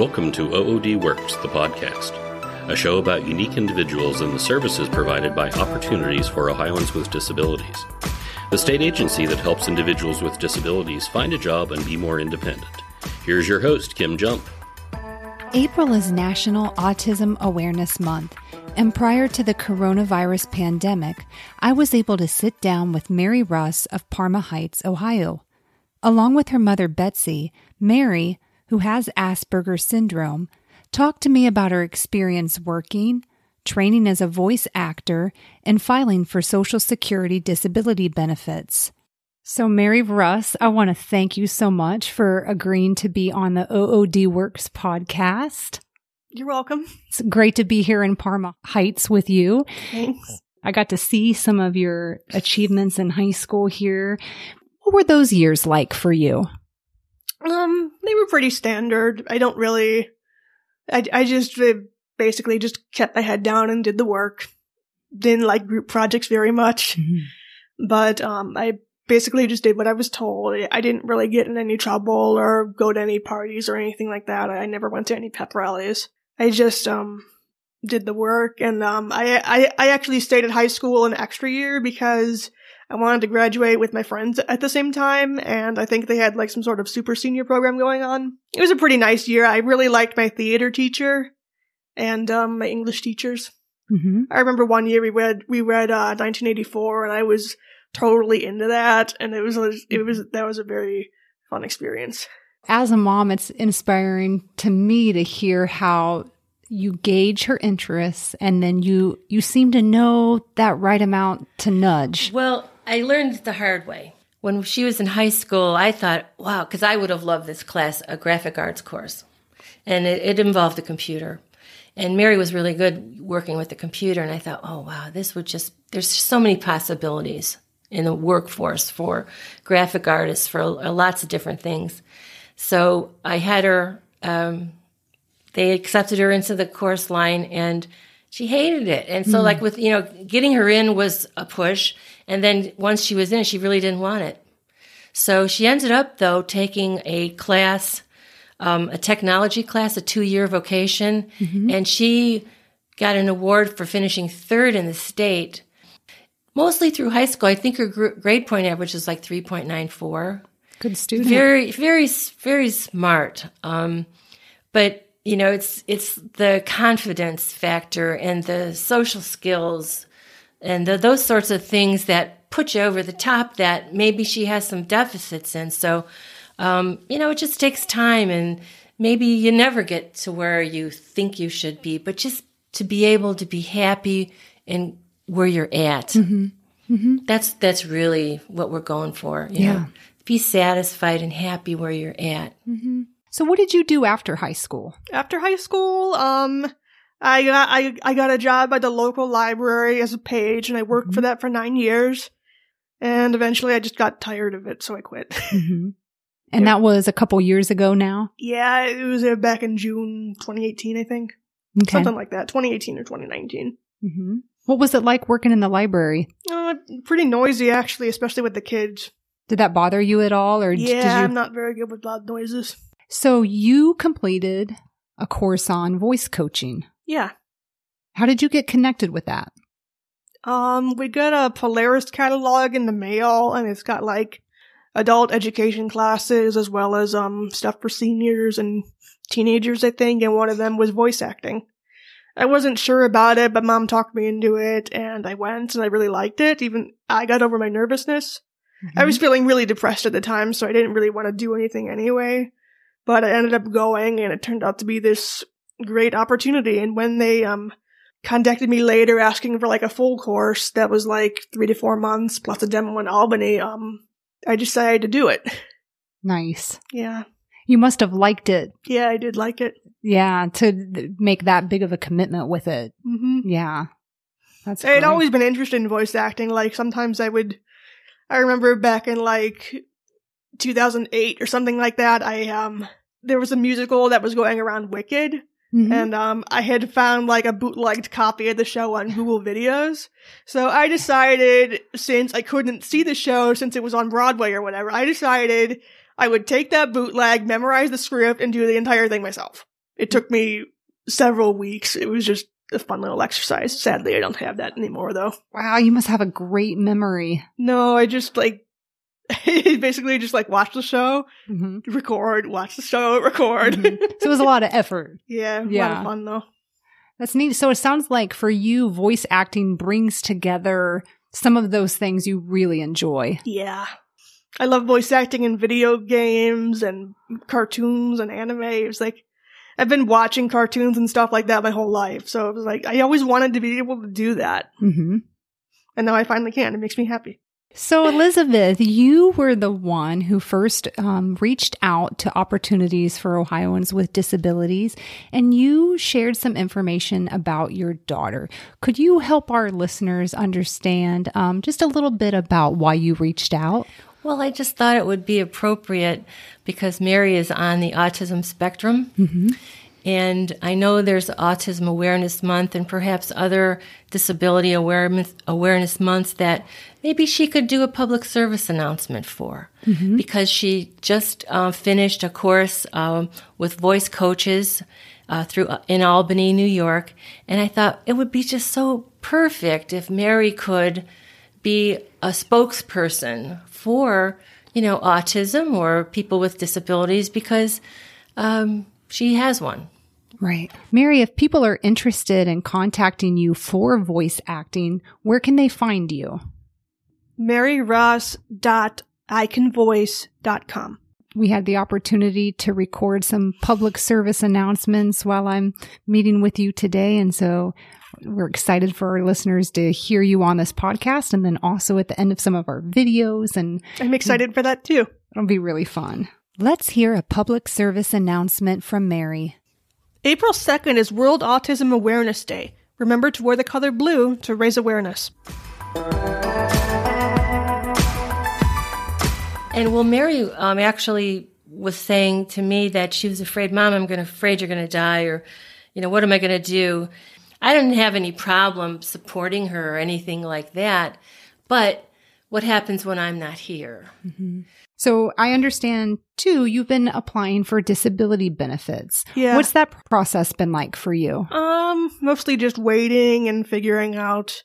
Welcome to OOD Works, the podcast, a show about unique individuals and the services provided by Opportunities for Ohioans with Disabilities, the state agency that helps individuals with disabilities find a job and be more independent. Here's your host, Kim Jump. April is National Autism Awareness Month, and prior to the coronavirus pandemic, I was able to sit down with Mary Russ of Parma Heights, Ohio. Along with her mother, Betsy, Mary, who has Asperger's syndrome, talked to me about her experience working, training as a voice actor, and filing for Social Security disability benefits. So, Mary Russ, I want to thank you so much for agreeing to be on the OOD Works podcast. You're welcome. It's great to be here in Parma Heights with you. Thanks. I got to see some of your achievements in high school here. What were those years like for you? Um, they were pretty standard. I don't really. I I just uh, basically just kept my head down and did the work. Didn't like group projects very much, but um, I basically just did what I was told. I didn't really get in any trouble or go to any parties or anything like that. I never went to any pep rallies. I just um did the work, and um, I I I actually stayed at high school an extra year because I wanted to graduate with my friends at the same time, and I think they had like some sort of super senior program going on. It was a pretty nice year. I really liked my theater teacher and um, my English teachers. Mm-hmm. I remember one year we read we read uh, 1984, and I was totally into that, and it was it was that was a very fun experience. As a mom, it's inspiring to me to hear how you gauge her interests and then you you seem to know that right amount to nudge. Well, I learned the hard way. When she was in high school, I thought, wow, because I would have loved this class, a graphic arts course. And it, it involved a computer. And Mary was really good working with the computer. And I thought, oh, wow, this would just, there's so many possibilities in the workforce for graphic artists, for lots of different things. So I had her, um, they accepted her into the course line and she hated it. And so, mm. like, with, you know, getting her in was a push. And then once she was in, she really didn't want it. So she ended up, though, taking a class, um, a technology class, a two year vocation. Mm-hmm. And she got an award for finishing third in the state. Mostly through high school. I think her grade point average is like 3.94. Good student. Very, very, very smart. Um, but you know, it's it's the confidence factor and the social skills and the, those sorts of things that put you over the top that maybe she has some deficits in. So, um, you know, it just takes time and maybe you never get to where you think you should be, but just to be able to be happy in where you're at. Mm-hmm. Mm-hmm. That's that's really what we're going for. yeah. Know? Be satisfied and happy where you're at. Mm-hmm. So what did you do after high school? After high school, um, I got I, I got a job at the local library as a page, and I worked mm-hmm. for that for nine years. And eventually, I just got tired of it, so I quit. Mm-hmm. And yeah. that was a couple years ago now. Yeah, it was uh, back in June 2018, I think. Okay. Something like that, 2018 or 2019. Mm-hmm. What was it like working in the library? Uh, pretty noisy, actually, especially with the kids. Did that bother you at all, or yeah, did you... I'm not very good with loud noises. So you completed a course on voice coaching. Yeah. How did you get connected with that? Um, we got a Polaris catalog in the mail, and it's got like adult education classes as well as um stuff for seniors and teenagers, I think, and one of them was voice acting. I wasn't sure about it, but mom talked me into it, and I went, and I really liked it. Even I got over my nervousness. Mm-hmm. I was feeling really depressed at the time, so I didn't really want to do anything anyway but I ended up going and it turned out to be this great opportunity. And when they, um, contacted me later asking for like a full course that was like three to four months plus a demo in Albany, um, I decided to do it. Nice. Yeah. You must have liked it. Yeah, I did like it. Yeah, to make that big of a commitment with it. Mm-hmm. Yeah. That's I had always been interested in voice acting. Like sometimes I would, I remember back in like 2008 or something like that, I, um, there was a musical that was going around Wicked. Mm-hmm. And um, I had found like a bootlegged copy of the show on Google Videos. So I decided, since I couldn't see the show since it was on Broadway or whatever, I decided I would take that bootleg, memorize the script, and do the entire thing myself. It took me several weeks. It was just a fun little exercise. Sadly, I don't have that anymore though. Wow, you must have a great memory. No, I just like basically just like watch the show, hmm record, watch the show, record. Mhm. So it was a lot of effort. yeah, a lot Yeah. of fun though. That's neat. So it sounds like for you, voice acting brings together some of those things you really enjoy. Yeah. I love voice acting in video games and cartoons and anime. It was like I've been watching cartoons and stuff like that my whole life. So it was like I always wanted to be able to do that. hmm And now I finally can. It makes me happy. So, Elizabeth, you were the one who first um, reached out to opportunities for Ohioans with disabilities, and you shared some information about your daughter. Could you help our listeners understand um, just a little bit about why you reached out? Well, I just thought it would be appropriate because Mary is on the autism spectrum. And I know there's Autism Awareness Month and perhaps other disability awareness, awareness months that maybe she could do a public service announcement for. Because she just uh, finished a course um, with voice coaches uh, through in Albany, New York. And I thought it would be just so perfect if Mary could be a spokesperson for, you know, autism or people with disabilities because um, she has one. Right. Mary, if people are interested in contacting you for voice acting, where can they find you? maryross.iconvoice.com. we had the opportunity to record some public service announcements while I'm meeting with you today. And so we're excited for our listeners to hear you on this podcast and then also at the end of some of our videos. And I'm excited for that too. it'll be really fun. Let's hear a public service announcement from Mary. April 2nd is World Autism Awareness Day. Remember to wear the color blue to raise awareness. And well, Mary um, actually was saying to me that she was afraid, Mom, I'm going to afraid you're going to die, or you know, what am I going to do? I didn't have any problem supporting her or anything like that, but what happens when I'm not here? So I understand too, you've been applying for disability benefits. Yeah. What's that process been like for you? Um, mostly just waiting and figuring out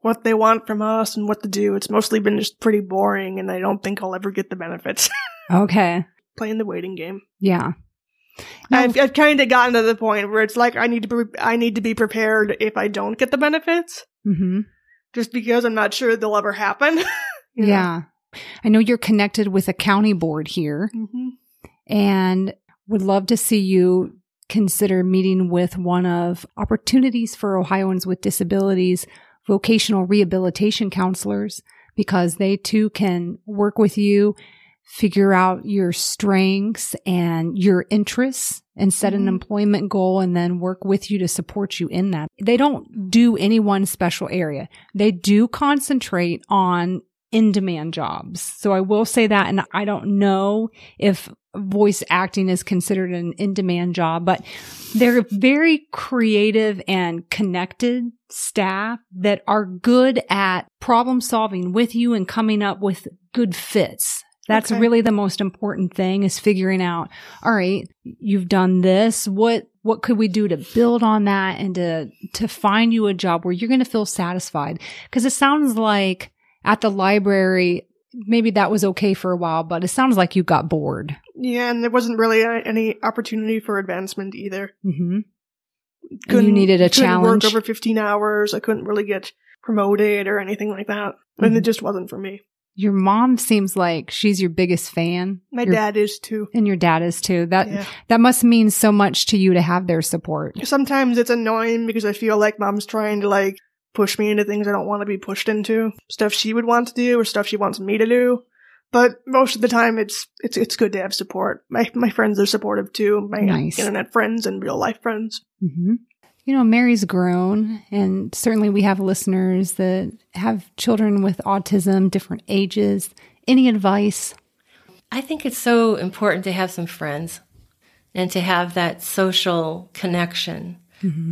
what they want from us and what to do. It's mostly been just pretty boring, and I don't think I'll ever get the benefits Okay. playing the waiting game. Yeah. I've, I've kind of gotten to the point where it's like I need to be, I need to be prepared if I don't get the benefits, hmm just because I'm not sure they'll ever happen. yeah. know? I know you're connected with a county board here hmm and would love to see you consider meeting with one of Opportunities for Ohioans with Disabilities vocational rehabilitation counselors because they too can work with you, figure out your strengths and your interests and set an Mhm. employment goal and then work with you to support you in that. They don't do any one special area. They do concentrate on in demand jobs. So I will say that. And I don't know if voice acting is considered an in demand job, but they're very creative and connected staff that are good at problem solving with you and coming up with good fits. That's Okay. really the most important thing is figuring out, all right, you've done this. What, what could we do to build on that and to, to find you a job where you're going to feel satisfied? Cause it sounds like at the library, maybe that was okay for a while, but it sounds like you got bored. Yeah, and there wasn't really uh, any opportunity for advancement either. Mm-hmm. And you needed a couldn't challenge. Work over 15 hours. I couldn't really get promoted or anything like that, and it Mhm. just wasn't for me. Your mom seems like she's your biggest fan. My Your- dad is too. and your dad is too. That Yeah. that must mean so much to you to have their support. Sometimes it's annoying because I feel like mom's trying to like push me into things I don't want to be pushed into, stuff she would want to do or stuff she wants me to do. But most of the time, it's it's it's good to have support. My my friends are supportive too. My Nice. internet friends and real life friends. hmm You know, Mary's grown, and certainly we have listeners that have children with autism, different ages. Any advice? I think it's so important to have some friends and to have that social connection.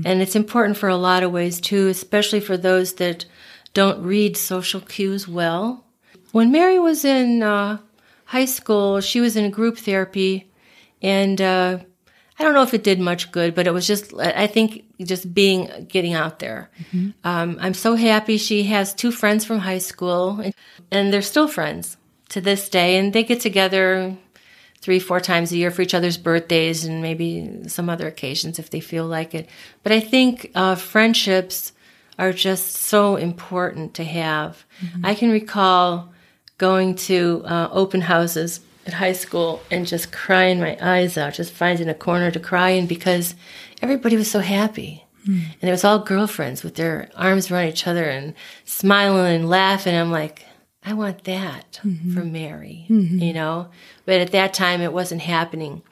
And it's important for a lot of ways too, especially for those that don't read social cues well. When Mary was in uh, high school, she was in group therapy, and uh, I don't know if it did much good, but it was just, I think just being, getting out there. Mm-hmm. Um, I'm so happy she has two friends from high school and they're still friends to this day and they get together three, four times a year for each other's birthdays and maybe some other occasions if they feel like it. But I think uh, friendships are just so important to have. Mm-hmm. I can recall going to uh, open houses at high school and just crying my eyes out, just finding a corner to cry in because everybody was so happy. Mm. And it was all girlfriends with their arms around each other and smiling and laughing. I'm like, I want that mm-hmm. for Mary, mm-hmm. you know? But at that time, it wasn't happening.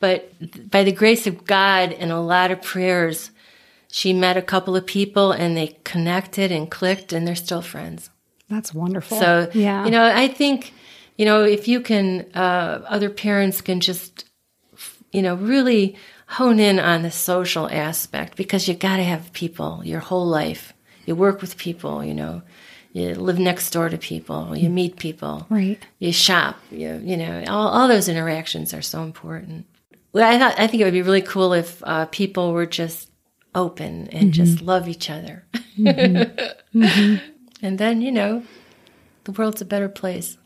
But by the grace of God and a lot of prayers, she met a couple of people and they connected and clicked and they're still friends. That's wonderful. So, yeah. you know, I think, you know, if you can, uh, other parents can just, you know, really hone in on the social aspect because you got to have people your whole life. You work with people, you know you live next door to people, you meet people, right? You shop, you you know, all, all those interactions are so important. Well, I thought I think it would be really cool if uh, people were just open and mm-hmm. just love each other, mm-hmm. mm-hmm. and then you know, the world's a better place.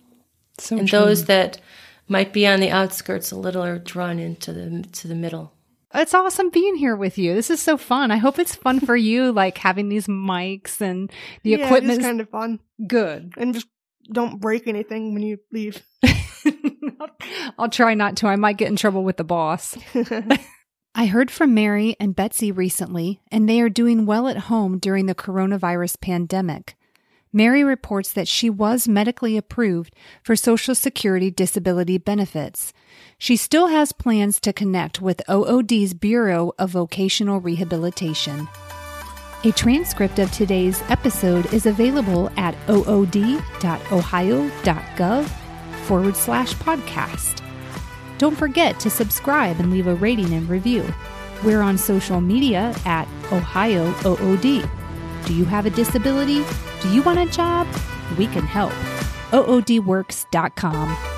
So and true. those that might be on the outskirts a little are drawn into the to the middle. It's awesome being here with you. This is so fun. I hope it's fun for you, like having these mics and the yeah, equipment. It's kind of fun. Good. And just don't break anything when you leave. I'll try not to. I might get in trouble with the boss. I heard from Mary and Betsy recently, and they are doing well at home during the coronavirus pandemic. Mary reports that she was medically approved for Social Security disability benefits. She still has plans to connect with OOD's Bureau of Vocational Rehabilitation. A transcript of today's episode is available at ood.ohio.gov forward slash podcast. Don't forget to subscribe and leave a rating and review. We're on social media at Ohio OOD. Do you have a disability? Do you want a job? We can help. OODworks.com.